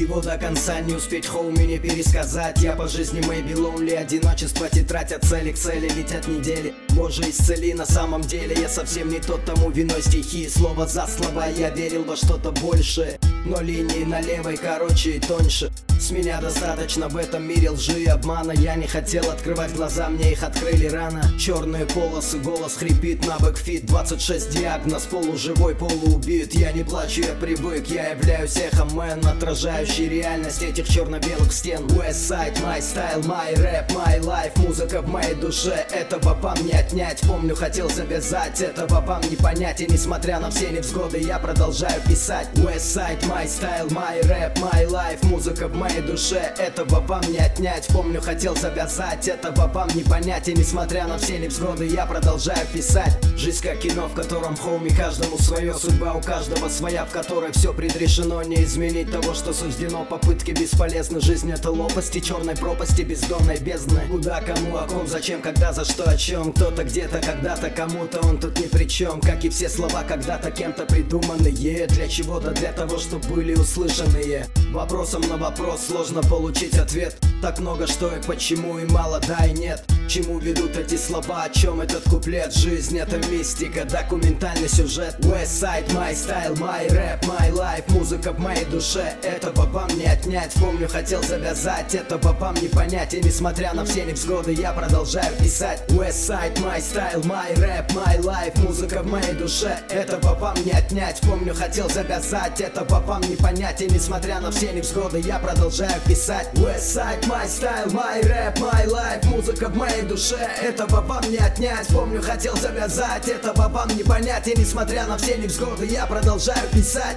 его до конца Не успеть homie не пересказать. Я по жизни maybe lonely Одиночество тетрадь от цели к цели Летят недели. Боже исцели на самом деле Я совсем не тот тому виной стихи. Слово за слово я верил во что-то большее Но линии на левой короче и тоньше. С меня достаточно в этом мире лжи и обмана. Я не хотел открывать глаза, мне их открыли рано. Черные полосы, голос хрипит на backbeat 26 диагноз, полуживой, полуубит. Я не плачу, я привык, я являюсь эхом man Отражающий реальность этих черно-белых стен. Westside, my style, my rap, my life. Музыка в моей душе, этого вам не отнять. Помню, хотел завязать, этого вам не понять. И несмотря на все невзгоды, я продолжаю писать. Westside, my style, my rap, my life. Музыка в моей душе, этого вам не отнять. Помню, хотел завязать, этого вам не понять. И несмотря на все невзгоды, я продолжаю писать. Жизнь как кино, в котором хоуми каждому свое. Судьба у каждого своя, в которой все предрешено. Не изменить того, что суждено Попытки бесполезны, жизнь это лопасти Черной пропасти, бездонной бездны. Куда, кому, о ком, зачем, когда, за что, о чем Кто-то где-то, когда-то, кому-то он тут ни при чем Как и все слова когда-то кем-то придуманные. Для чего-то, для того, чтобы были услышанные. Вопросом на вопрос сложно получить ответ. Так много что и почему, и мало да и нет Чему ведут эти слова, о чем этот куплет Жизнь. Это мистика, документальный сюжет. Westside, my style, my rap, my life. Музыка в моей душе, этого вам не отнять. Помню, хотел завязать, этого вам не понять. И несмотря на все невзгоды, я продолжаю писать. Westside, my style, my rap, my life. Музыка в моей душе, этого вам не отнять. Помню, хотел завязать, этого вам не понять. И несмотря на все невзгоды, я продолжаю писать. Westside, my style, my rap, my life. Музыка в моей душе, этого вам не отнять. Помню, хотел завязать, этого вам не понять. И несмотря на все невзгоды, я продолжаю писать